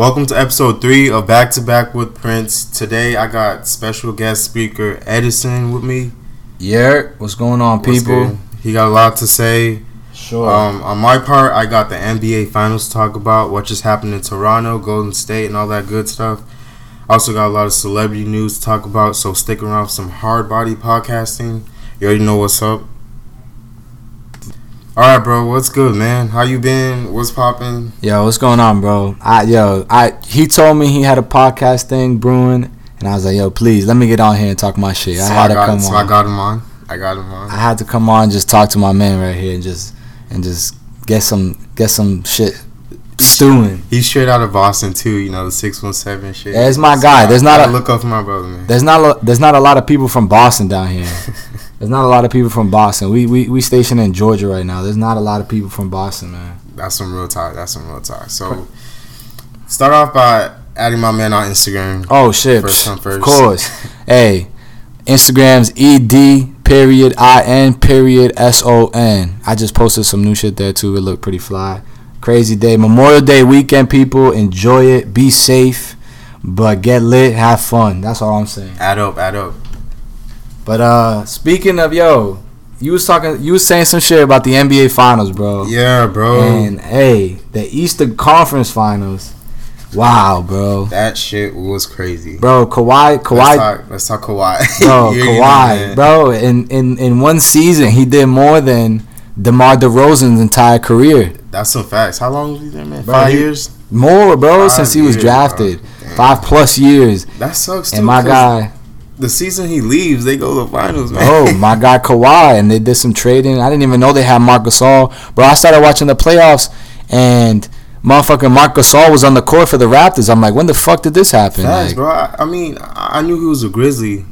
Welcome to episode three of Back to Back with Prince. Today I got special guest speaker Edison with me. Yeah, what's going on, What's people? good? He got a lot to say. Sure. Um, on my part, I got the NBA Finals to talk about, what just happened in Toronto, Golden State, and all that good stuff. I also got a lot of celebrity news to talk about, so stick around for some hard body podcasting. You already know what's up. All right, bro. What's good, man? How you been? What's popping? yo, what's going on, bro? I yo, I he told me he had a podcast thing brewing, and I was like, yo, please let me get on here and talk my shit. I had to got, come so on. I got him on. I got him on. I had to come on just talk to my man right here and just and just get some get some shit stewing. He's straight out of Boston too. You know the six one seven shit. Yeah, it's my So guy. I- There's not I a- look up for my brother, man. There's not a, there's not a lot of people from Boston down here. There's not a lot of people from Boston. We we we stationed in Georgia right now. There's not a lot of people from Boston, man. That's some real talk. That's some real talk. So start off by adding my man on Instagram. Oh shit! First come first. Of course. hey, Instagram's ed period in period s o n. I just posted some new shit there too. It looked pretty fly. Crazy day, Memorial Day weekend. People enjoy it. Be safe, but get lit. Have fun. That's all I'm saying. Add up, add up. But uh, speaking of yo, you was talking. You was saying some shit about the NBA Finals, bro. Yeah, bro. And hey, the Eastern Conference Finals. Wow, bro. that shit was crazy. Bro, Kawhi, Let's Kawhi, talk. Let's talk Kawhi. Bro, know, Kawhi, bro, in, in in one season he did more than DeMar DeRozan's entire career. That's some facts. How long was he there, man? Bro, Five he- years. More, bro, Five since he was years, drafted. Five plus years. That sucks too. And my guy, the season he leaves, they go to the finals, man. oh, my guy Kawhi, and they did some trading. I didn't even know they had Marc Gasol. Bro, I started watching the playoffs, and motherfucking Marc Gasol was on the court for the Raptors. I'm like, when the fuck did this happen? Facts, Like, bro. I, I mean, I I knew he was a Grizzly.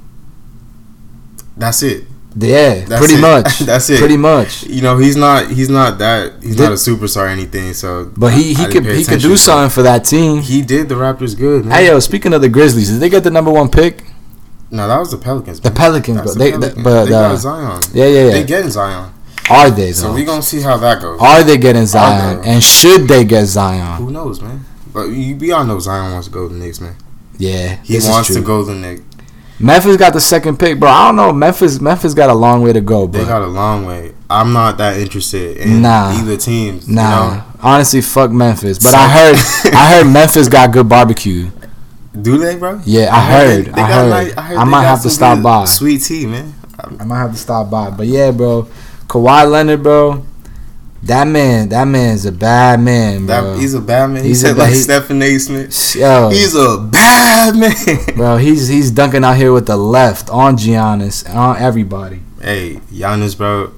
That's it. yeah, That's pretty it. much. That's it. Pretty much. You know, he's not. He's not that. He's Did- not a superstar or anything. So, But he, he didn't could he could do something for that team. He did the Raptors good, man. Hey yo, speaking of the Grizzlies, did they get the number one pick? No, that was the Pelicans. The. Pelicans, bro. the They, Pelicans. they but they got uh, Zion. yeah, yeah, yeah. They getting Zion. Are they So though? we gonna see how that goes. Are they getting Zion? they? And should they get Zion? Who knows, man? But you, we all know Zion wants to go to the Knicks, man. Yeah, He wants to go to the Knicks. Memphis got the second pick, bro. I don't know. Memphis, Memphis got a long way to go, They bro. got a long way. I'm not that interested in Nah. either teams. you Nah, know? honestly, fuck Memphis. But So- I heard, I heard Memphis got good barbecue. Do they, bro? Yeah, I heard. they- they I heard. heard I might have to stop by. Sweet tea, man. I might have to stop by. But yeah, bro, Kawhi Leonard, bro. That man, that man's a bad man, bro. That, he's a bad man. He's He's a like he- Stephen A. Smith. Yo, He's a bad man. bro, he's he's dunking out here with the left on Giannis, on everybody. hey, Giannis, bro.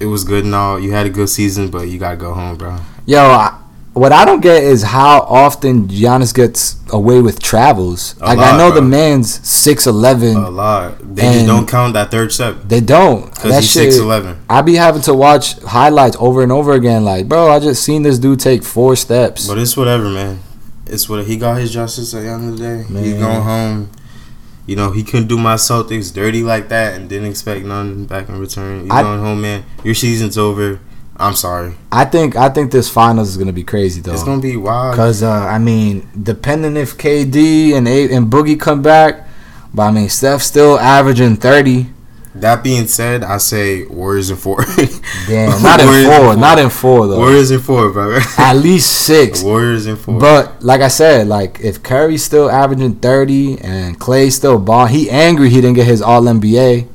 It was good and all. You had a good season, but you gotta go home, bro. Yo, I, what I don't get is how often Giannis gets away with travels. A like I lot, know the man's six eleven. A lot. They just don't count that third step they don't. because That he's shit. six eleven. I be having to watch highlights over and over again. Like, bro, I just seen this dude take four steps. But it's whatever, man. It's what he got his justice at the end of the day. He's Man. going home. You know, he couldn't do my Celtics dirty like that and didn't expect nothing back in return. He's I- going home, man. Your season's over. I'm sorry. I think I think this finals is gonna be crazy though. It's gonna be wild. Cause uh, I mean, depending if KD and A- and Boogie come back, but I mean, Steph's still averaging thirty. That being said, I say Warriors in four. Damn, not in Warriors four, not in four though. Warriors in four, bro. At least six. Warriors in four. But like I said, like if Curry's still averaging thirty and Clay's still ball, he angry he didn't get his All NBA.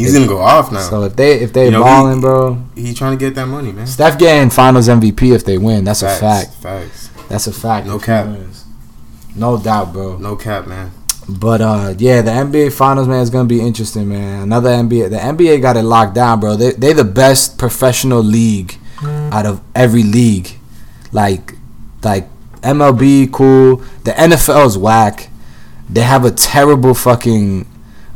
He's gonna go off now. So if they if they You balling, he- bro, He trying to get that money, man. Steph getting Finals MVP if they win. That's Facts, a fact. Facts. That's a fact. No cap. No doubt, bro. No cap, man. But uh, yeah, the NBA Finals, man, is gonna be interesting, man. Another NBA, the NBA got it locked down, bro. They they the best professional league out of every league. Like, like MLB, cool. The NFL is whack. They have a terrible fucking,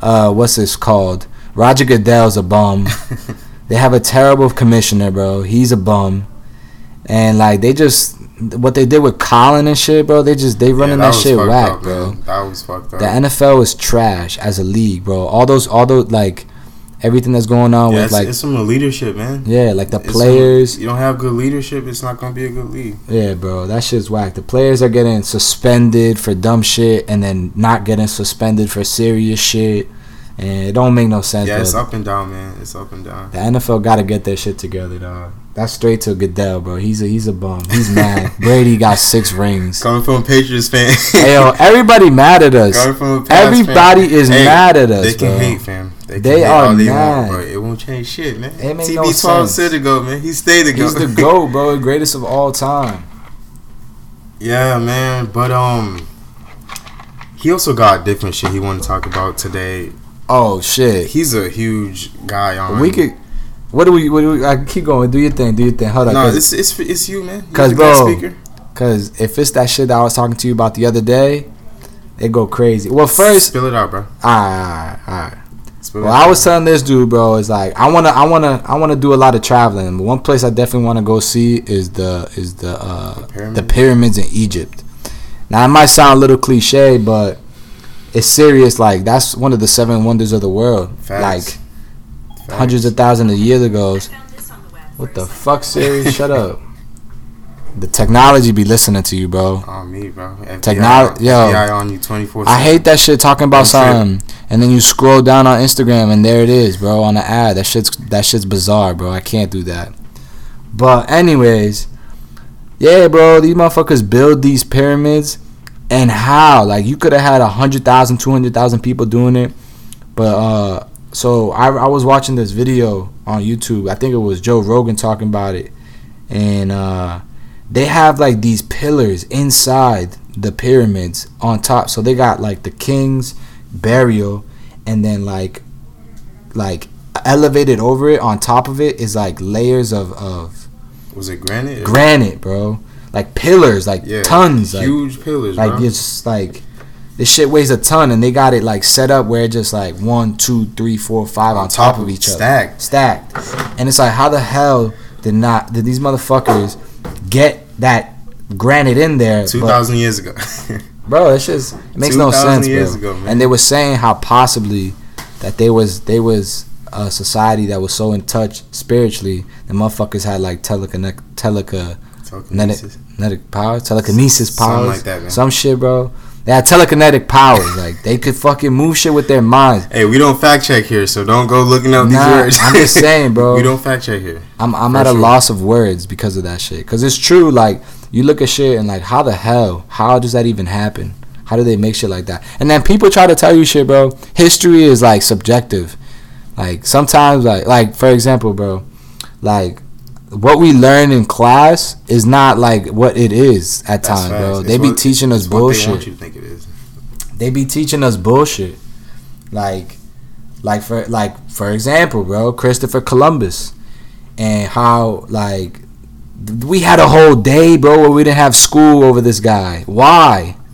uh, what's this called? Roger Goodell's a bum. they have a terrible commissioner, bro. He's a bum. And like they just what they did with Colin and shit, bro. They just they running Yeah, that, was shit whack, up, bro. man. That was fucked up. The NFL is trash as a league, bro. All those, all those, like, everything that's going on Yeah, with it's, like it's the leadership, man. yeah, like the It's players. Some, you don't have good leadership, it's not gonna be a good league. Yeah, bro, that shit's whack. The players are getting suspended for dumb shit and then not getting suspended for serious shit, and it don't make no sense. Yeah, bro. it's up and down, man. It's up and down. The NFL got to get their shit together, dog. That's straight to Goodell, bro. He's a he's a bum. He's mad. Brady got six rings. Coming from a Patriots fan. Hey, yo, everybody mad at us. Coming from Everybody fan. is Hey, mad at us, They can bro. hate, fam. They, can They hate are all they mad. want, but it won't change shit, man. It make TB no 12 sense. said to go, man. He stayed to go. He's the GOAT, bro. Greatest of all time. Yeah, man. But um, he also got different shit he wanted to talk about today. Oh shit. He's a huge guy on. We could. What do we? What do we? I keep going. Do your thing. Do your thing. Hold on. No, it's it's it's you, man. 'Cause, bro. 'cause if it's that shit that I was talking to you about the other day, it go crazy. Well, first, spill it out, bro. alright, alright. Spill Well, it out. I was telling this dude, bro, is like I wanna, I wanna, I wanna do a lot of traveling. But one place I definitely wanna go see is the is the uh, The pyramids? the pyramids in Egypt. Now it might sound a little cliche, but it's serious. Like that's one of the seven wonders of the world. Facts. Like Facts. hundreds of thousands of years ago. I found this on the web What the fuck, Siri? Shut up. The technology be listening to you, bro. On me, bro. FBI, Technolo- yo. FBI on you twenty four. I hate that shit talking about That's it. something and then you scroll down on Instagram and there it is, bro, on the ad. That shit's that shit's bizarre, bro. I can't do that. But anyways, yeah, bro, these motherfuckers build these pyramids and how? Like you could have had a hundred thousand, two hundred thousand people doing it. But uh so I, I was watching this video on YouTube. I think it was Joe Rogan talking about it. And uh they have like these pillars inside the pyramids on top. So they got like the king's burial and then like like elevated over it on top of it is like layers of of Was it granite? granite, bro. Like pillars, like Yeah, tons, like huge pillars, like bro. it's just like this shit weighs a ton, and they got it like set up where it's just like one, two, three, four, five on, top, of each other, stacked. stacked. And it's like, how the hell did not did these motherfuckers get that granite in there? Two thousand years ago. bro. It's just it makes no 2,000 sense, years bro. ago, man. and they were saying how possibly that they was they was a society that was so in touch spiritually, the motherfuckers had like telekinetic teleca Telekinesis. telekinetic powers, telekinesis Something powers, like that, man. some shit, bro. They had telekinetic powers, like they could fucking move shit with their minds. Hey, we don't fact check here, so don't go looking up these words. I'm just saying, bro. we don't fact check here. I'm I'm For at a loss of words because of that shit. Cause it's true. Like you look at shit and like, how the hell? How does that even happen? How do they make shit like that? And then people try to tell you shit, bro. History is like subjective. Like sometimes, like like for example, bro, like what we learn in class is not like what it is at times, bro. facts. They be what- teaching us it's They bullshit. you to think it is. They be teaching us bullshit. Like like for like for example, bro, Christopher Columbus and how like we had a whole day, bro, where we didn't have school over this guy. Why?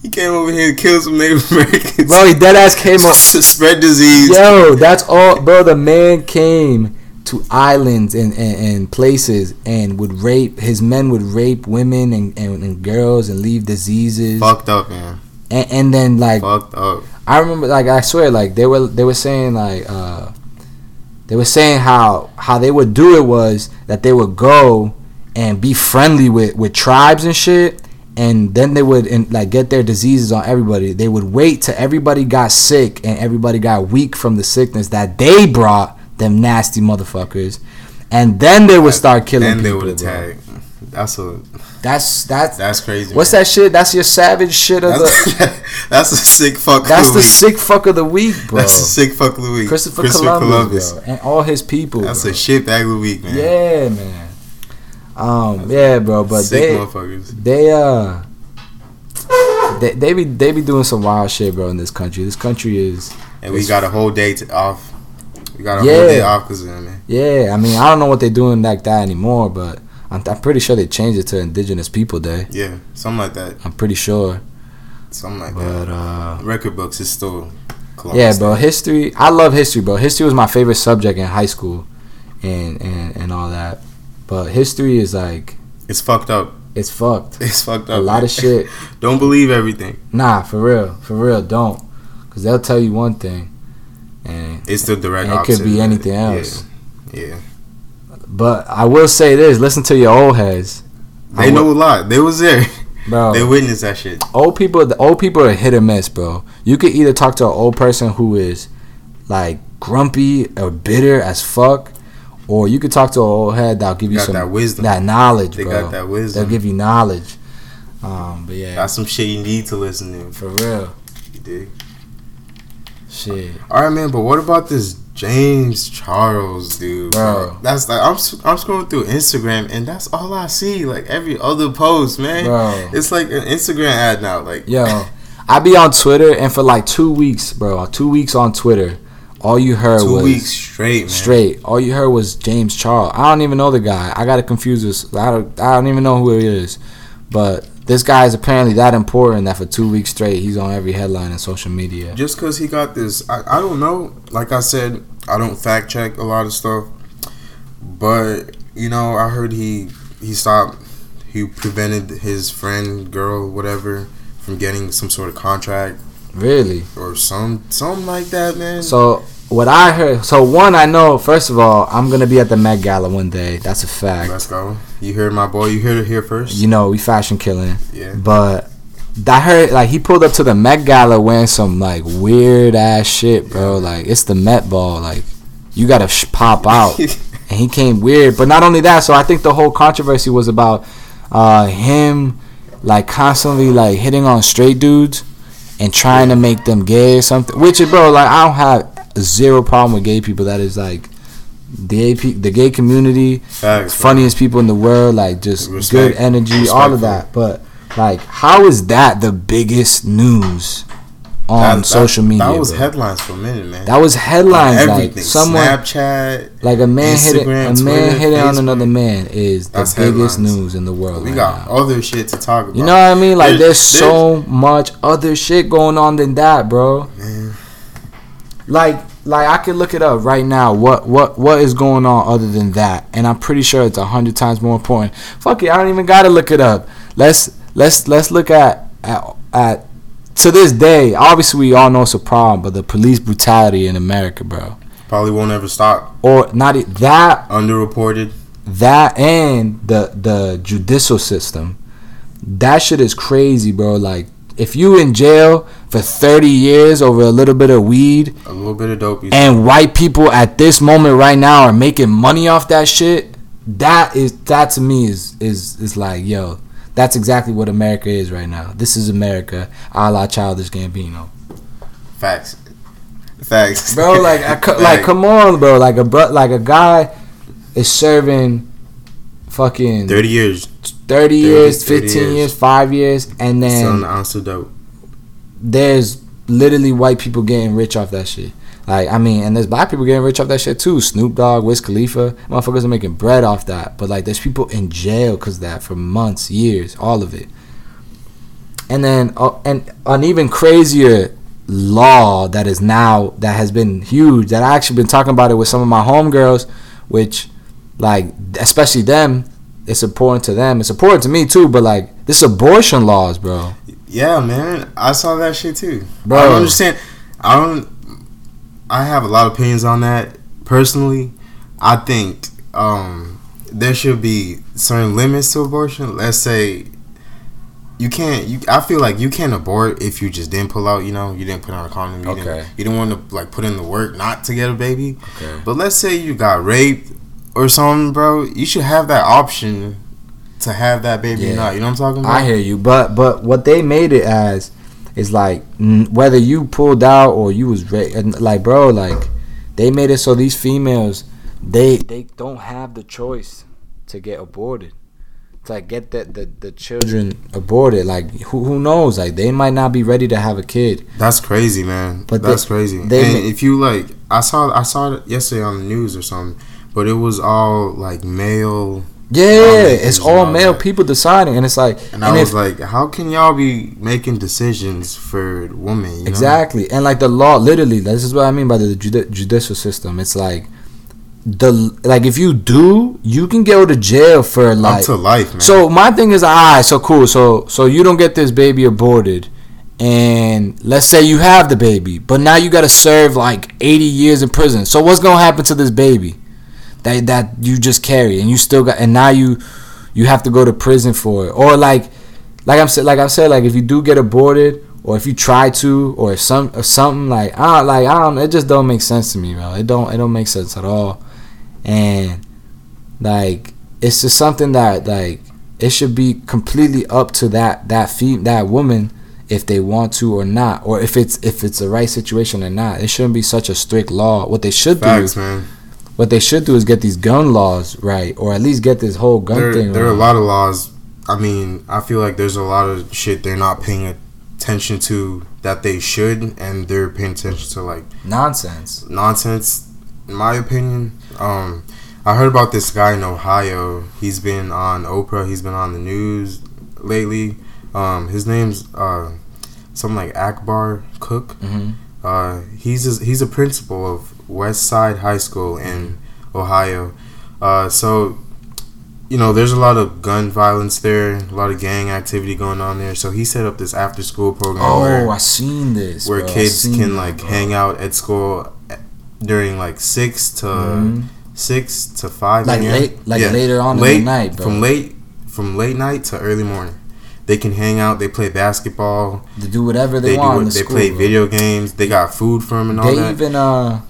He came over here and killed some Native Americans. Bro, he dead ass came up. to spread disease. Yo, that's all, bro. The man came to islands and, and, and places and would rape. His men would rape women and, and, and girls and leave diseases. Fucked up, man. And, and then like Fucked up. I remember, like I swear, like they were they were saying like uh, they were saying how how they would do it was that they would go and be friendly with with tribes and shit, and then they would and, like get their diseases on everybody. They would wait till everybody got sick and everybody got weak from the sickness that they brought them nasty motherfuckers, and then they would start killing Then they people. would bro. attack. That's a That's that's that's crazy. what's man. that shit? That's your savage shit of the. That's, that's a sick fuck. That's the the sick fuck of the week, bro. That's a sick fuck of the week. Christopher, Columbus, bro, and all his people. That's bro. a shit bag of the week, man. Yeah, man. Um, yeah, bro, but sick they motherfuckers. they uh they, they be they be doing some wild shit, bro. In this country, this country is And we got a whole day to, off. We got a Yeah. whole day off because of them, yeah. I mean, I don't know what they're doing like that anymore, but I'm, I'm pretty sure they changed it to Indigenous People Day. Yeah, something like that. I'm pretty sure, Something like but that. uh. Record books is still. Columbus Yeah, bro. Day. History. I love history, bro. History was my favorite subject in high school, and and and all that. But history is like It's fucked up. it's fucked. It's fucked up. A lot man. of shit. Don't believe everything. Nah, for real, for real, don't, cause they'll tell you one thing, and It's the direct. It could be anything else. Yeah. yeah. But I will say this: listen to your old heads, They know a lot. They was there. bro. They witnessed that shit. old people, the old people are hit or miss, bro. You could either talk to an old person who is like grumpy or bitter as fuck, or you could talk to an old head that'll give you Got some that wisdom. that knowledge, They bro. got that wisdom. They'll give you knowledge. Um, but yeah, That's some shit you need to listen to. for real, You dig? Shit. All right, man. But what about this James Charles dude? Bro. That's like I'm I'm scrolling through Instagram and that's all I see. Like every other post, man. Bro. It's like an Instagram ad now. Like Yo, I be on Twitter, and for like two weeks, bro, two weeks on Twitter, all you heard two was weeks straight, man. straight. All you heard was James Charles. I don't even know the guy. I gotta confuse this. I don't. I don't even know who he is. But this guy is apparently that important that for two weeks straight he's on every headline in social media. Just because he got this, I, I don't know. Like I said, I don't fact check a lot of stuff, but you know, I heard he he stopped. He prevented his friend, girl, whatever, from getting some sort of contract Really. or some something like that, man. So what I heard. So one, I know. First of all, I'm gonna be at the Met Gala one day. That's a fact. Let's go. You heard my boy. You heard it here first. You know, we fashion killing. Yeah. But I heard like he pulled up to the Met Gala wearing some like weird ass shit, bro. Like it's the Met Ball. Like you gotta sh- pop out, and he came weird. But not only that, so I think the whole controversy was about uh, him like constantly like hitting on straight dudes and trying to make them gay or something. Which bro, like I don't have zero problem with gay people. That is like the AP, the gay community Facts, funniest people in the world, like just Respect. good energy, all of that. But like, how is that the biggest news on That- that- social media? That was bro? headlines for a minute, man. That was headlines. Everything. Like someone, Snapchat. like a man hitting a man hitting on another man is the That's biggest headlines. news in the world. We right got now. other shit to talk about. You know what I mean? Like, there's, There's- so much other shit going on than that, bro. Man. Like, like I could look it up right now. What, what, what is going on other than that? And I'm pretty sure it's a hundred times more important. Fuck it, I don't even gotta look it up. Let's, let's, let's look at, at, at. To this day, obviously we all know it's a problem, but the police brutality in America, bro, Probably won't ever stop. or not that Underreported. that and the the judicial system that shit is crazy bro like if you in jail for 30 years over a little bit of weed A little bit of dope. and white people at this moment right now are making money off that shit that is that to me is is is like yo that's exactly what america is right now this is america a la childish gambino Facts. Facts. bro like I, co- like come on bro like a bro like a guy is serving fucking 30 years. 30 years, 30 15 years. years. 5 years, and Selling then an ounce of dope. there's literally white people getting rich off that shit. Like, I mean, and there's black people getting rich off that shit too. Snoop Dogg, Wiz Khalifa, motherfuckers are making bread off that. But like, there's people in jail because that for months, years, all of it. And then, uh, and an even crazier law that is now that has been huge. That I actually been talking about it with some of my homegirls, which, like, especially them, it's important to them. It's important to me too. But like, this abortion laws, bro. Yeah, man. I saw that shit too. Bro. I don't understand. I don't. I have a lot of opinions on that. Personally, I think um, there should be certain limits to abortion. Let's say you can't. You, I feel like you can't abort if you just didn't pull out. You know, you didn't put on a condom. You Okay. Didn't, you didn't want to like put in the work not to get a baby. Okay. But let's say you got raped or something, bro. You should have that option to have that baby Yeah. or not. You know what I'm talking about? I hear you, but but what they made it as is like whether you pulled out or you was ra- and like bro, like they made it so these females they they don't have the choice to get aborted. To like get the, the, the children aborted, like who who knows? Like they might not be ready to have a kid. That's crazy, man. But That's they- crazy. they and if you like, I saw I saw it yesterday on the news or something, but it was all like male, Yeah, it's all all male that. people deciding, and it's like and, I if- was like, how can y'all be making decisions for women? You know? Exactly, and like the law, literally, this is what I mean by the judi- judicial system. It's like the like if you do, you can go to jail for Up to life, man. So my thing is, alright, so cool. So so you don't get this baby aborted, and let's say you have the baby, but now you got to serve like 80 years in prison. So what's gonna happen to this baby that that you just carry, and you still got, and now you you have to go to prison for it, or like like I'm said, like I said, like if you do get aborted, or if you try to, or if some or something like I like I don't, it just don't make sense to me, bro. It don't it don't make sense at all, and like it's just something that like it should be completely up to that that fee that woman if they want to or not, or if it's if it's the right situation or not. It shouldn't be such a strict law. What they should Facts, do, man. What they should do, is get these gun laws right, or at least get this whole gun There, thing. there are a lot of laws. I mean, I feel like there's a lot of shit they're not paying attention to that they should, and they're paying attention to like nonsense. nonsense. In my opinion, um, I heard about this guy in Ohio. He's been on Oprah. He's been on the news lately. Um, his name's uh, something like Akbar Cook. hmm Uh, he's a, he's a principal of West Side High School in Ohio. Uh, so, you know, there's a lot of gun violence there, a lot of gang activity going on there. So he set up this after school program Oh, where, I seen this. where bro. Kids can like bro. hang out at school during like six to Mhm. six to five like late, like Yeah. later on late in the night, bro. from late from late night to early morning. They can hang out. They play basketball. They do whatever they, They, want. do. in the They school, play bro. video games. They got food for them and all They that. They even uh,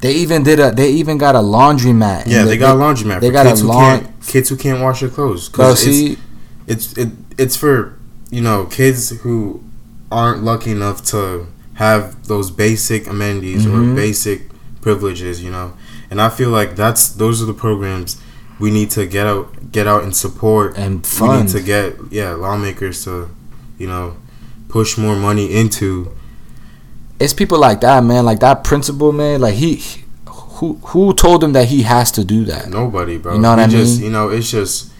they even did a. They even got a laundromat. Yeah, And they got a laundromat they for got a kids who laun- can't kids who can't wash their clothes. Bro, it's, see, it's it it's for you know kids who aren't lucky enough to have those basic amenities Mhm. or basic privileges. You know, and I feel like that's those are the programs we need to get out get out and support. and We need to get yeah lawmakers to you know push more money into It's people like that, man. Like that principal, man. Like he, who who told him that he has to do that? nobody, bro. You know what He I just, mean? You know, it's just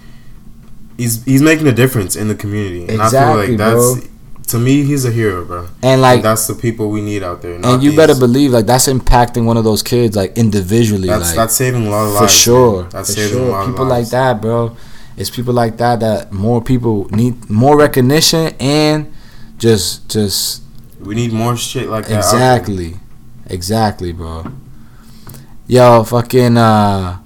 he's he's making a difference in the community, and I Exactly, feel like that's to me he's a hero, bro. And Like like, that's the people we need out there. and you these- better believe like that's impacting one of those kids like individually. that's like that's saving a lot of lives for sure. man. That's for saving a sure. lot of People like that, bro. It's people like that that more people need more recognition and just just We need more shit like that. exactly, exactly, bro. Yo, fucking uh.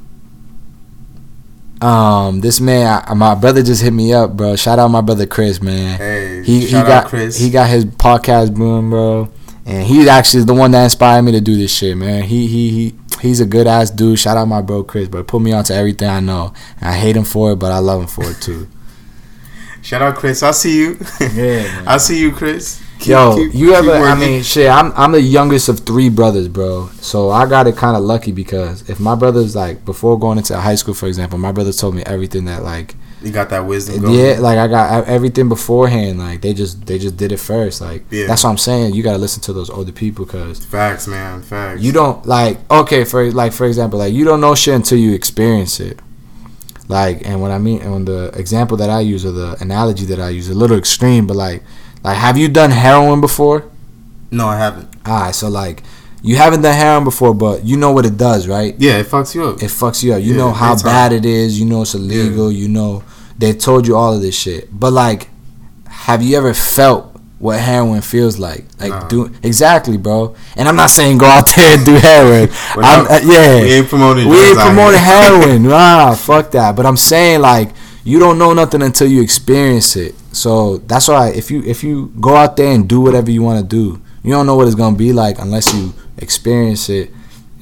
Um, this man, I, my brother just hit me up, bro. Shout out my brother Chris, man. Hey, he he shout got out Chris. he got his podcast boom, bro, and he's actually the one that inspired me to do this shit, man. He he he he's a good ass dude. Shout out my bro Chris, bro. Put me onto everything I know. And I hate him for it, but I love him for it too. shout out Chris. I'll see you. Yeah, man. I see you, Chris. Keep- Yo, keep- you ever? I mean, shit. I'm I'm the youngest of three brothers, bro. So I got it kind of lucky because if my brothers like before going into high school, for example, my brothers told me everything that like you got that wisdom. Going. yeah, like I got everything beforehand. Like they just they just did it first. Like Yeah. that's what I'm saying. You gotta listen to those older people because Facts, man. Facts. you don't like okay for like for example like you don't know shit until you experience it. Like and what I mean and the example that I use or the analogy that I use a little extreme, but like like have you done heroin before? No, I haven't. Alright, so like you haven't done heroin before, but you know what it does, right? Yeah, it fucks you up. It fucks you up. You Yeah, know how bad it is. You know it's illegal. You know they told you all of this shit. But like, have you ever felt what heroin feels like? Like Nah. do exactly, bro. And I'm not saying go out there and do heroin. I'm, not- uh, yeah, we ain't promoting. we ain't promoting heroin. Nah, fuck that. But I'm saying like you don't know nothing until you experience it. So that's why if you if you go out there and do whatever you want to do, you don't know what it's gonna be like unless you experience it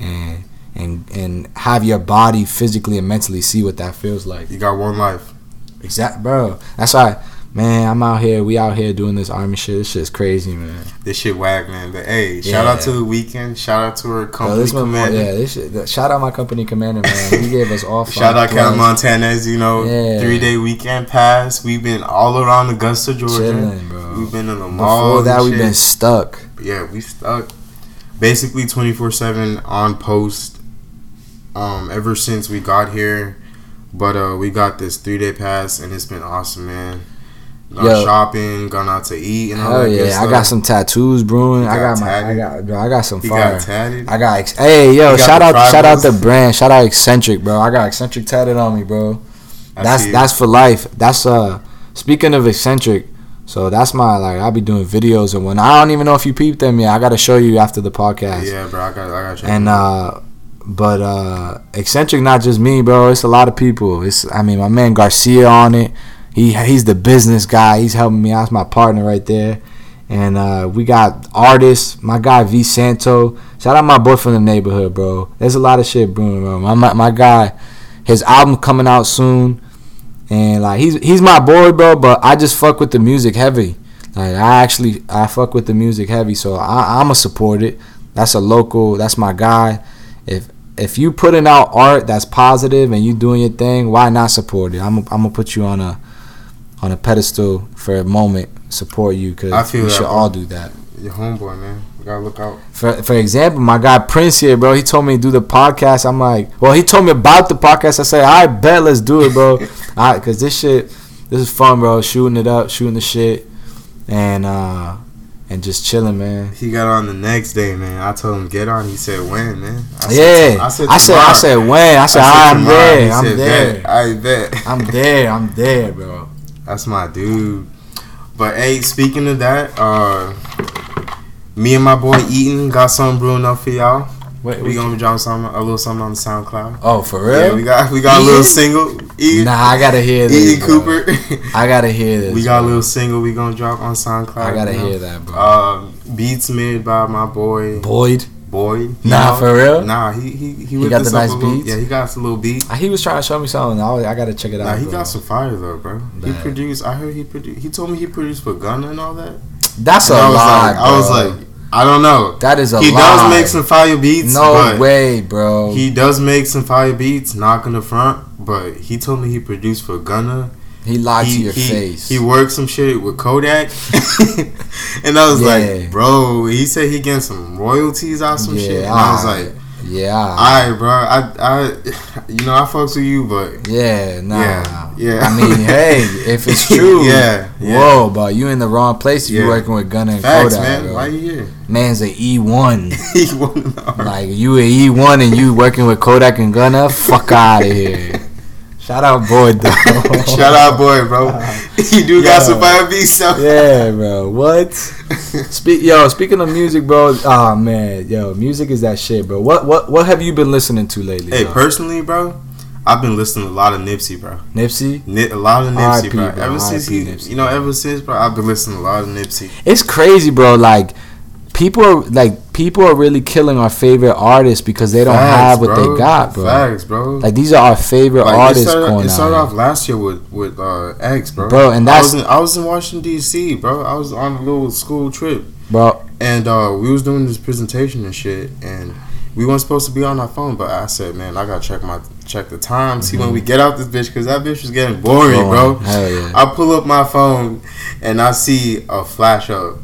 and and and have your body physically and mentally see what that feels like. You got one life. Exact, bro. That's why, man. I'm out here. We out here doing this army shit. This shit's crazy, man. This shit whack, man. But hey, shout out to the weekend. Shout out to our Bro, company this one, commander. yeah, this shit. Shout out my company commander, man. He gave us all. Shout out Cal plus. Montanez, you know, Yeah. three day weekend pass. We've been all around Augusta, Georgia. Chilling, bro. We've been in the mall. Before that, we've been stuck. yeah, we stuck. Basically, twenty four seven on post. Um, ever since we got here, but uh, we got this three day pass, and it's been awesome, man. Gone Yo. shopping, gone out to eat, and all Hell that good yeah, I got some tattoos brewing. You I got got my, I got, bro, I got some You fire. got tatted. I got, ex- hey yo, got shout out, shout out the brand, shout out eccentric, bro. I got eccentric tatted on me, bro. I That's that's for life. That's uh, speaking of eccentric, So that's my like I'll be doing videos and when I don't even know if you peeped them yet. I gotta show you after the podcast. Yeah, bro. I got. I got. And uh but uh eccentric not just me, bro. It's a lot of people. It's I mean my man Garcia on it. He he's the business guy. He's helping me. Out. That's my partner right there. And uh we got artists. My guy V Santo. Shout out my boy from the neighborhood, bro. There's a lot of shit brewing, bro. My my, my guy, his album coming out soon. And like he's he's my boy, bro. But I just fuck with the music heavy. Like I actually I fuck with the music heavy, so I, I'ma support it. That's a local. That's my guy. If if you putting out art that's positive and you doing your thing, why not support it? I'm I'm gonna put you on a on a pedestal for a moment, support you I because we should all do that. Your homeboy, man. We gotta look out. For for example, my guy Prince here, bro. He told me to do the podcast. I'm like, well, he told me about the podcast. I said, I bet let's do it, bro. all right, cause this shit, this is fun, bro. Shooting it up, shooting the shit, and uh and just chilling, man. He got on the next day, man. I told him get on. He said when, man. I Yeah, I said, I said, tomorrow. when? I said, "Ah, I'm there, He I'm said, there. I bet. I'm there, I'm there, bro. That's my dude. But hey, speaking of that, uh, me and my boy Eaton got something brewing up for y'all. Wait, We gonna be dropping something, a little something on SoundCloud. oh, for real? Yeah, we got we got a little single. Eaton, Nah, I gotta hear this. Eaton bro. Cooper. I gotta hear this. we got a little single we gonna drop on SoundCloud. I gotta you know? hear that, bro. Um, beats made by my boy Boyd, You Nah, know? for real? Nah, he he he, whipped got the nice a little, beats? Yeah, he got some little beat. Uh, he was trying to show me something. I, was- I gotta check it out. Nah, he bro. got some fire though, bro. He produced. I heard he produced. He told me he produced for Gunna and all that. That's a And I was lie, like, I was like, I don't know. that is a he lie. does make some fire beats. No way, bro. He does make some fire beats, not in the front, but he told me he produced for Gunna. He lied he, to your he, face. He worked some shit with Kodak, and I was Yeah. like, bro. He said he getting some royalties out some yeah, shit, and I was like, yeah, all right, bro. I, I, you know, I fucks with you, but yeah, nah. Yeah, yeah. I mean, hey, if it's true, yeah, yeah. Whoa, but you in the wrong place if Yeah. you working with Gunna and Facts, Kodak. man. bro. Why you here? Man's a E one. he wanna like you a E one and you working with Kodak and Gunna. Fuck out of here. Shout out Boyd though. Shout out, boy, bro. You do got some fire beats, though. Yeah, bro. What? Speak, yo. Speaking of music, bro. Oh man, yo, music is that shit, bro. What, what, what have you been listening to lately? Hey, dog? personally, bro, I've been listening to a lot of Nipsey, bro. Nipsey. Ni- a lot of Nipsey, R.I.P., bro. bro. Ever since he, Nipsey, you know, ever since, bro, I've been listening to a lot of Nipsey. It's crazy, bro. Like people are like people are really killing our favorite artists because they don't Facts, have what bro. they got, bro. Facts, bro. Like these are our favorite Like, it artists started, going it started off last year with with uh, X, bro. Bro, and I that's- was in, I was in Washington D.C., bro. I was on a little school trip, Bro, and uh, we was doing this presentation and shit, and we weren't supposed to be on our phone. But I said, man, I gotta check my check the time, see when we get out this bitch, because that bitch was getting boring, bro. Hell yeah. I pull up my phone and I see a flash up.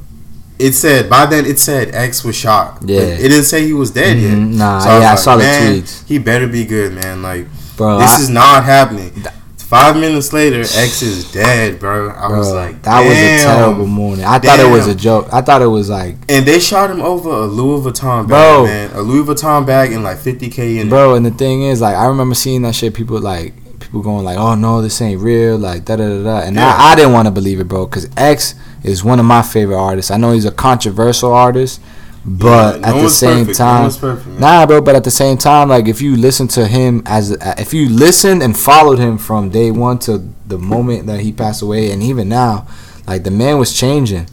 It said by then it said X was shot. Yeah. it didn't say he was dead yet. Mhm, nah, was yeah, I saw the tweets. He better be good, man. Like bro, this I- is not happening. Five minutes later, X is dead, bro. I was like, that was a terrible morning. I thought it was a joke. I thought it was like, And they shot him over a Louis Vuitton bag, Bro. man. A Louis Vuitton bag and like 50k in it. bro. And the thing is, like, I remember seeing that shit. People like people going like, "Oh no, this ain't real." Like da da da da. And Yeah. I, I didn't want to believe it, bro, because X is one of my favorite artists. I know he's a controversial artist, but Yeah, no at the same perfect. Time, one's perfect. Nah, bro, but at the same time, like if you listen to him as if you listened and followed him from day one to the moment that he passed away, and even now, like the man was changing,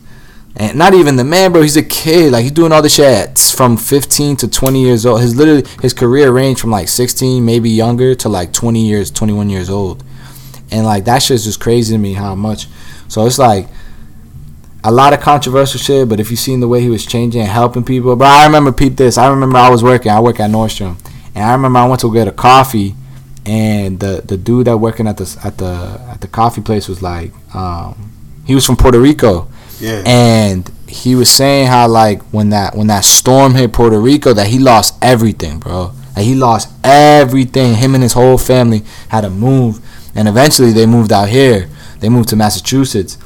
and not even the man, bro. He's a kid, like he's doing all this shit at, from 15 to 20 years old. His literally his career ranged from like 16, maybe younger, to like 20 years, 21 years old, and like that shit's just crazy to me how much. So it's like a lot of controversial shit, but if you seen the way he was changing and helping people, but I remember peep this. I remember I was working. I work at Nordstrom, and I remember I went to get a coffee, and the the dude that working at the at the at the coffee place was like, um, he was from Puerto Rico, Yeah. and he was saying how like when that when that storm hit Puerto Rico, that he lost everything, bro. Like he lost everything. Him and his whole family had to move, and eventually they moved out here. They moved to Massachusetts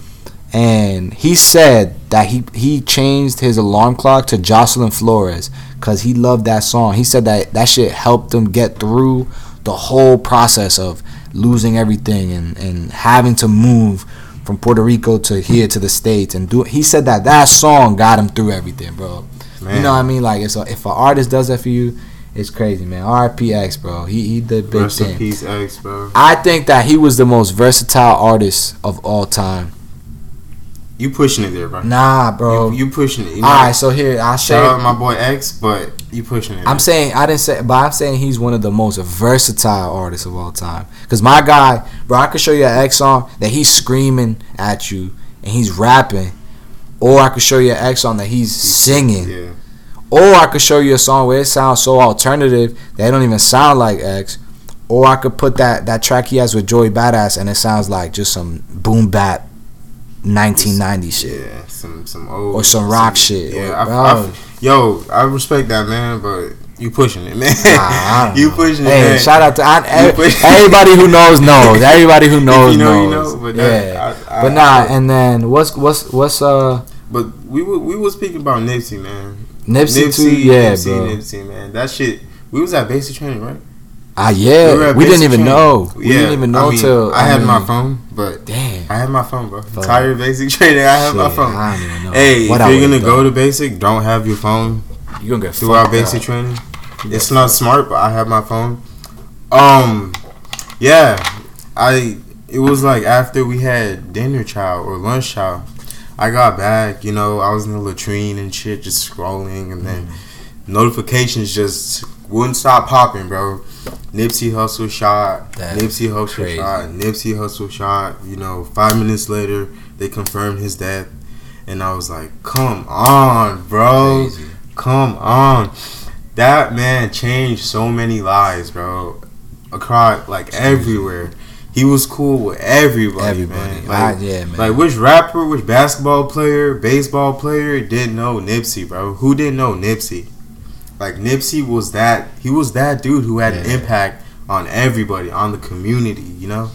and he said that he he changed his alarm clock to Jocelyn Flores because he loved that song. He said that that shit helped him get through the whole process of losing everything and, and having to move from Puerto Rico to here to the states, and do. He said that that song got him through everything, bro. Man. You know what I mean? Like, it's a, if an artist does that for you, it's crazy, man. RPX, bro. He he did big Rest in peace, X, bro. I think that he was the most versatile artist of all time. You pushing it there, bro. Nah, bro. You, you pushing it. You know? all right, so here I. Shout out my boy X, but you pushing it. I'm saying I didn't say, but I'm saying he's one of the most versatile artists of all time. Cause my guy, bro, I could show you an X song that he's screaming at you and he's rapping, or I could show you an X song that he's singing, Yeah. or I could show you a song where it sounds so alternative that it don't even sound like X, or I could put that that track he has with Joey Badass and it sounds like just some boom bap, 1990 shit. Yeah, some some old Or some rock shit, Yeah, I. I, yo, I respect that man, but you pushing it, man. Nah, you know. pushing it. Hey, man. shout out to I, You everybody who knows knows. Everybody who knows you know, you knows. know, but yeah, I- I- but nah. And then what's what's what's uh But we were we was speaking about Nipsey, man. Nipsey, too? Yeah, Nipsey, bro. Nipsey, man. That shit. We was at basic training, right? ah We yeah. at We didn't even training. know. We Yeah, didn't even know I mean, till I had my phone, but Damn. I have my phone, bro. Fuck. Entire basic training, I had my phone. I don't even know. Hey, What if I you're gonna would've go done. to basic, don't have your phone you gonna get throughout fucked basic up. training. It's not smart, but I have my phone. Um, yeah, I. It was like after we had dinner, child or lunch, child. I got back, you know, I was in the latrine and shit, just scrolling, and then Mm. notifications just wouldn't stop popping, bro. Nipsey Hussle shot, That's Nipsey Hussle crazy. shot, Nipsey Hussle shot. You know, five minutes later, they confirmed his death, and I was like, "Come on, bro, Crazy. come on." That man changed so many lives, bro. Across like everywhere. He was cool with everybody, Everybody. man. Like, I- yeah, man. like which rapper, which basketball player, baseball player didn't know Nipsey, bro? Who didn't know Nipsey? Like Nipsey was that he was that dude who had an impact on everybody, on the community, you know?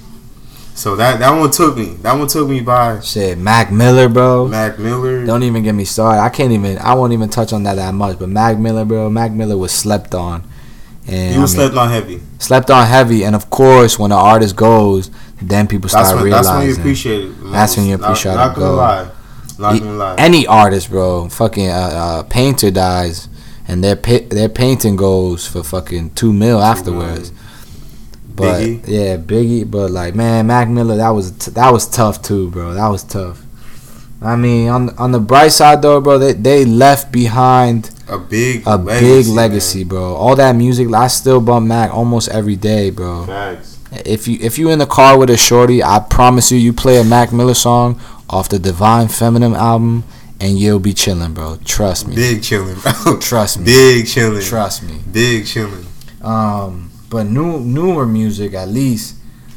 So that that one took me. That one took me by Shit, Mac Miller, bro. Mac Miller. Don't even get me started. I can't even. I won't even touch on that that much. But Mac Miller, bro. Mac Miller was slept on, and he was I mean, slept on heavy. slept on heavy. And of course, when an artist goes, then people start That's when realizing. that's when you appreciate it. the That's when you appreciate not, it, Not gonna go. lie. Not He- gonna lie. any artist, bro, fucking uh, uh, painter dies, and their pa- their painting goes for fucking two mil afterwards. But Biggie. yeah, Biggie. But like, man, Mac Miller, that was t- that was tough too, bro. That was tough. I mean, on on the bright side though, bro, they they left behind a big a legacy, big man. legacy, bro. All that music, I still bump Mac almost every day, bro. Facts. If you if you in the car with a shorty, I promise you, you play a Mac Miller song off the Divine Feminine album, and you'll be chilling, bro. Trust me. Big chilling, bro. Trust me. Big chilling. Trust me. Big chilling. Um, but new newer music at least,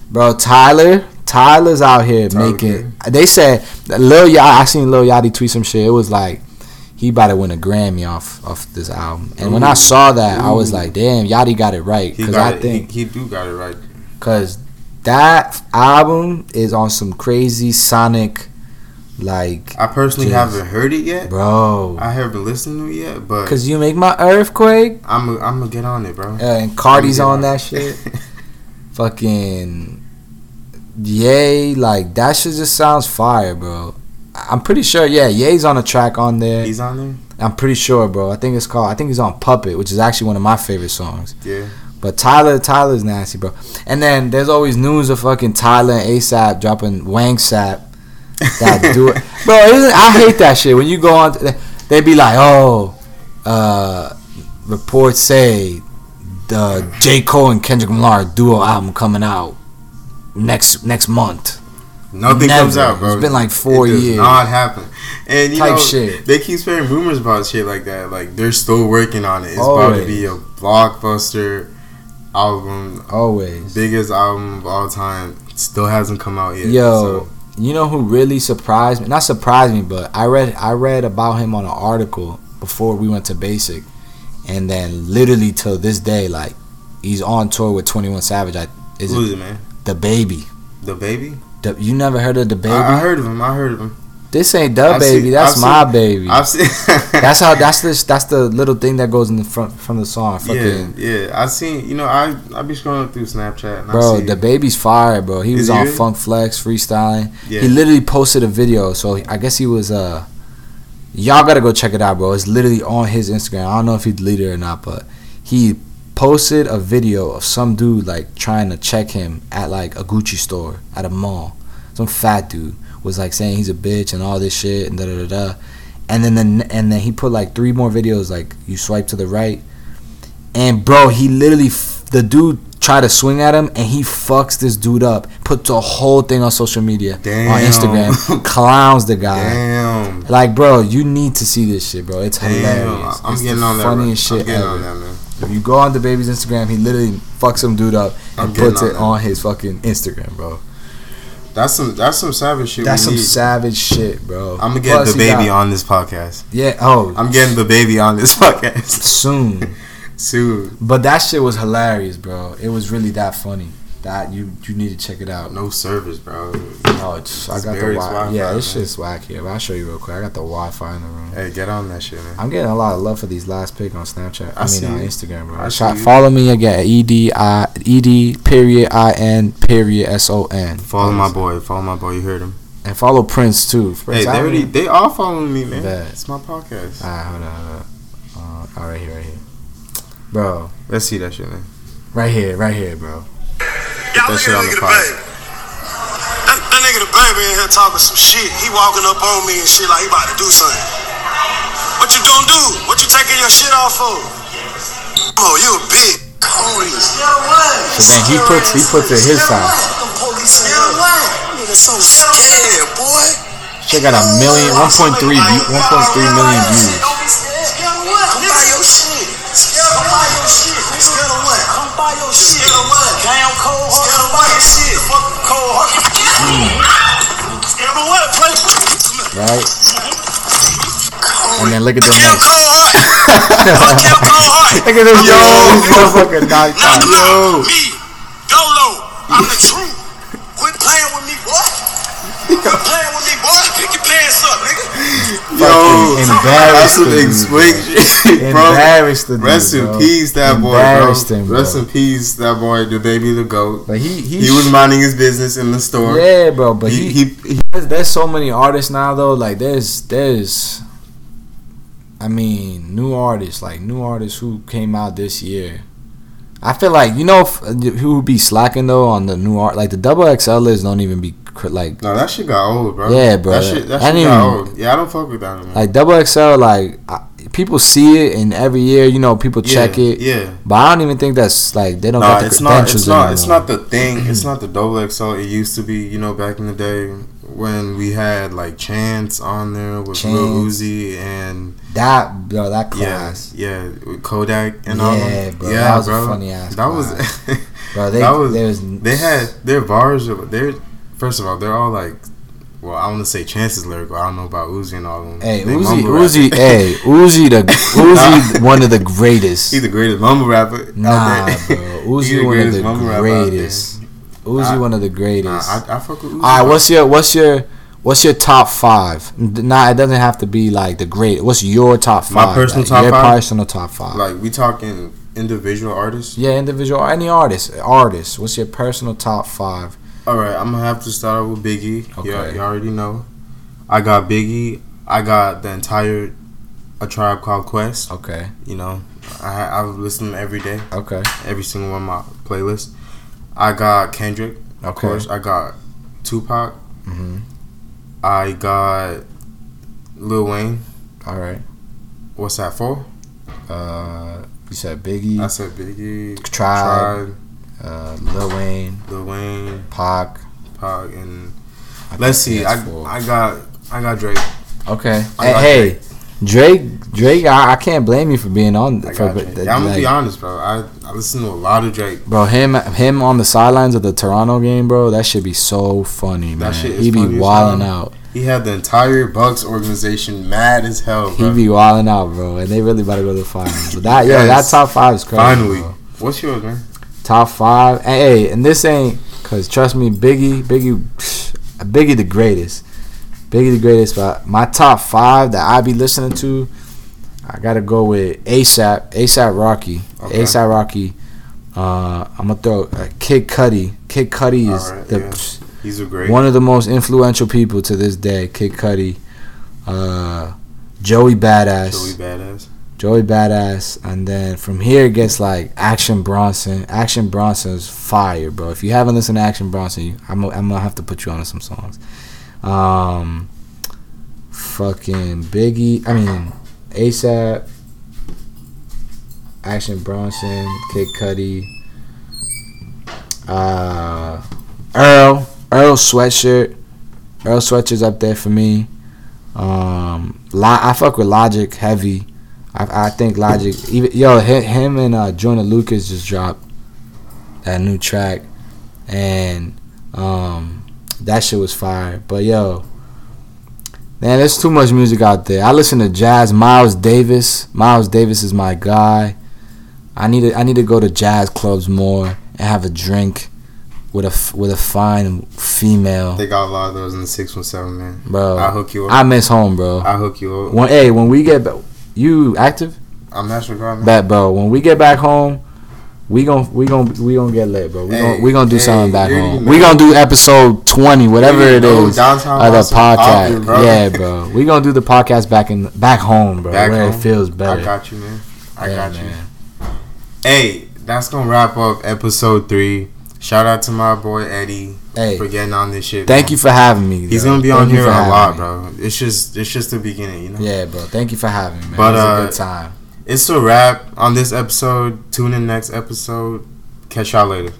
bro. Tyler, Tyler's out here Tyler making. They said Lil Yachty. I seen Lil Yachty tweet some shit. It was like he about to win a Grammy off off this album. And when I saw that, I was like, damn, Yachty got it right. He Cause got I it. think he, he do got it right. Cause that album is on some crazy sonic, like, I personally Just- haven't heard it yet. bro. I haven't listened to it yet, but Cause you make my earthquake. I'm a, I'm gonna get on it, bro. Uh, and Carti's I'ma on that shit. Fucking Ye, like that shit just sounds fire, bro. I'm pretty sure. Yeah, Ye's on a track on there. He's on there. I'm pretty sure, bro. I think it's called. I think he's on Puppet, which is actually one of my favorite songs. Yeah. But Tyler, Tyler's nasty, bro. And then there's always news of fucking Tyler and ASAP dropping Wang Sap that do it, bro. Isn't, I hate that shit. When you go on, they be like, oh, uh, reports say the J Cole and Kendrick Lamar duo album coming out next next month. Nothing Never. comes out, bro. It's been like four it does years. Not happen. And you Type know, shit. they keep spreading rumors about shit like that. Like they're still working on it. It's about to be a blockbuster album, Always. biggest album of all time. Still hasn't come out yet. Yo, so- you know who really surprised me? Not surprised me, but I read I read about him on an article before we went to Basic, and then literally till this day, like he's on tour with Twenty One Savage. I, is who it is it, man? DaBaby? The baby. The, you never heard of DaBaby? I, I heard of him. I heard of him. This ain't the I've baby. seen- that's I've my seen- baby. I've seen. that's how. That's this. That's the little thing that goes in the front from the song. Yeah, Fucking yeah. I seen. You know, I I be scrolling through Snapchat. And I bro, the baby's fire, bro. He was on? Funk Flex freestyling. Yeah. He literally posted a video. So I guess he was uh. Y'all gotta go check it out, bro. It's literally on his Instagram. I don't know if he deleted it or not, but he posted a video of some dude like trying to check him at like a Gucci store at a mall. Some fat dude was like saying he's a bitch and all this shit and da da da da. And then the, and then he put like three more videos like you swipe to the right, and bro, he literally f- the dude tried to swing at him and he fucks this dude up. Puts the whole thing on social media Damn. on Instagram. Clowns the guy. Damn. Like, bro, you need to see this shit, bro. It's Damn. hilarious. I'm it's getting the on that. funniest shit getting ever. on that, man. If you go on the baby's Instagram, he literally fucks some dude up and puts on it that. on his fucking Instagram, bro. That's some. That's some savage shit. That's some need. savage shit, bro. I'm gonna get Plus, DaBaby got- on this podcast. Yeah. Oh, I'm getting DaBaby on this podcast soon. soon. But that shit was hilarious, bro. It was really that funny. That you you need to check it out. No service, bro. Oh, it's, I It's got the Wi- Wi-Fi, Yeah, this shit's whack here. But I'll show you real quick. I got the Wi-Fi in the room. Hey, get on that shit, man. I'm getting a lot of love for these last pick on Snapchat. I, I mean on you. Instagram, bro. I Shot, follow me again. E D I E D period I N period S O N. Follow my boy. Follow my boy. You heard him. And follow Prince too. Hey, they I already. They all following me, man. Bet. It's my podcast. Alright, hold on, hold on. Uh, all right here, right here, bro. Let's see that shit, man. Right here, right here, bro. That Y'all look shit at on the nigga the pod. baby. That, that nigga DaBaby in here talking some shit. He walking up on me and shit like he about to do something. What you gonna do? What you taking your shit off for? Oh, you a big. Holy. So then he puts he puts it his side. Scared what? Nigga so scared, boy. Shit got a million, 1.3, 1.3 million views. Scared of what? Come buy your shit. Scared of buy your shit. Scared of what? Come buy your shit. Scared of what? Damn cold heart. Scared of buy your shit. Fucking cold heart. Scared of what? Play. Right? And then look at the Kill next. cold heart. Kill cold heart. Look at this yo, motherfucker knocked Not out. about me. Dolo. I'm the truth. Quit playing with me, boy. Quit playing with me, boy. Pick your pants up, nigga. Fucking embarrassed the dude, bro. Embarrassed the dude, Rest in bro. peace, that boy, Embarrassed bro. him, bro. Rest in peace, that boy, DaBaby, the goat. But he he, He was minding his business in the store. yeah, bro. But he, he, he, there's, there's so many artists now though. Like there's there's, I mean, new artists like new artists who came out this year. I feel like you know f- uh, who would be slacking though on the new art like the double XL don't even be like no, that shit got old, bro. Yeah, bro. That shit, that shit didn't got even- old. Yeah, I don't fuck with that anymore. like double XL like I, people see it and every year you know people check yeah, it. Yeah. But I don't even think that's like they don't Nah, got the it's not. It's not. anymore. It's not the thing. It's not the double XL. It used to be. You know, back in the day when we had like Chance on there with Lil Uzi and that bro that yeah, class. yeah, with Kodak and all Yeah, bro, Yeah, that was a bro. funny ass That was. Bro, they that was. there's They had their bars. They're first of all, they're all like. Well, I want to say Chance's lyrical. I don't know about Uzi and all of them. Hey, They Uzi, Uzi, hey, Uzi, the Uzi, one of the greatest. He's the greatest mumble rapper Nah, bro, Uzi, one of the mumble rapper out there. greatest. Uzi, I- one of the greatest. I, I fuck with Uzi. All right, what's your, what's your, what's your top five? Nah, it doesn't have to be like the great. What's your top five? My personal like, top your five? personal top five. like we talking individual artists? yeah, individual, any artist, artist. What's your personal top five? All right, I'm gonna have to start out with Biggie. Yeah, Okay. you already know. I got Biggie. I got the entire A Tribe Called Quest. Okay, You know, I I listen to them every day, okay, every single one of my playlists. I got Kendrick, of Okay. course. I got Tupac. mm-hmm. I got Lil Wayne. All right. What's that for? Uh, you said Biggie, I said Biggie, Tribe, Tribe, uh, Lil Wayne, Lil Wayne, Pac. Pac, and let's see. I. I got I got Drake. Okay. I Hey, got hey, Drake, Drake, I, I can't blame you for being on. I for, got Drake. Yeah, I'm gonna like, be honest, bro. I, I listen to a lot of Drake. Bro, him him on the sidelines of the Toronto game, bro. That should be so funny, man. That shit is he be wilding out. He had the entire Bucks organization mad as hell, He be wilding out, bro. And they really about to go to the finals. But that, yo, that top five is crazy. Finally, bro. what's yours, man? top five. Hey, and this ain't cause trust me, Biggie, Biggie, Biggie the greatest. Biggie the greatest, but my top five that I be listening to, I gotta go with ASAP, ASAP Rocky, Okay. ASAP Rocky. Uh, I'm gonna throw uh, Kid Cudi. Kid Cudi is Alright, the yeah. He's a great. one of the most influential people to this day. Kid Cudi, uh, Joey Badass. Joey Badass. Joey Badass, and then from here it gets like Action Bronson. Action Bronson is fire, bro. If you haven't listened to Action Bronson, you, I'm, I'm gonna have to put you on to some songs. Um, fucking Biggie. I mean, ASAP. Action Bronson, Kid Cudi. Uh, Earl, Earl Sweatshirt. Earl Sweatshirt's up there for me. Um, I fuck with Logic heavy. I, I think Logic, even yo, him and uh, Joyner Lucas just dropped that new track, and um, that shit was fire. But yo, man, there's too much music out there. I listen to jazz. Miles Davis, Miles Davis is my guy. I need to I need to go to jazz clubs more and have a drink with a with a fine female, They got a lot of those in the six one seven man. bro. I'll hook you up. I miss home, bro. I'll hook you up. When, hey, when we get back, you active? I'm National Guard man. Bet, bro. When we get back home, we gon' we gon' we gon' get lit, bro. We Hey, gon' we gonna do hey, something back home. know. We gonna do episode twenty, whatever it is, of the podcast. bro. Yeah, bro. We gonna do the podcast back in back home, bro, Back where home. it feels better. I got you, man. I Yeah, got you. man. Hey, that's gonna wrap up episode three. Shout out to my boy Eddie Hey, for getting on this shit. thank man. you for having me. He's gonna be Thank on here a lot, me. bro. It's just it's just the beginning, you know. Yeah, bro. Thank you for having me, man. But, it was uh, a good time. It's a wrap on this episode. Tune in next episode. Catch y'all later.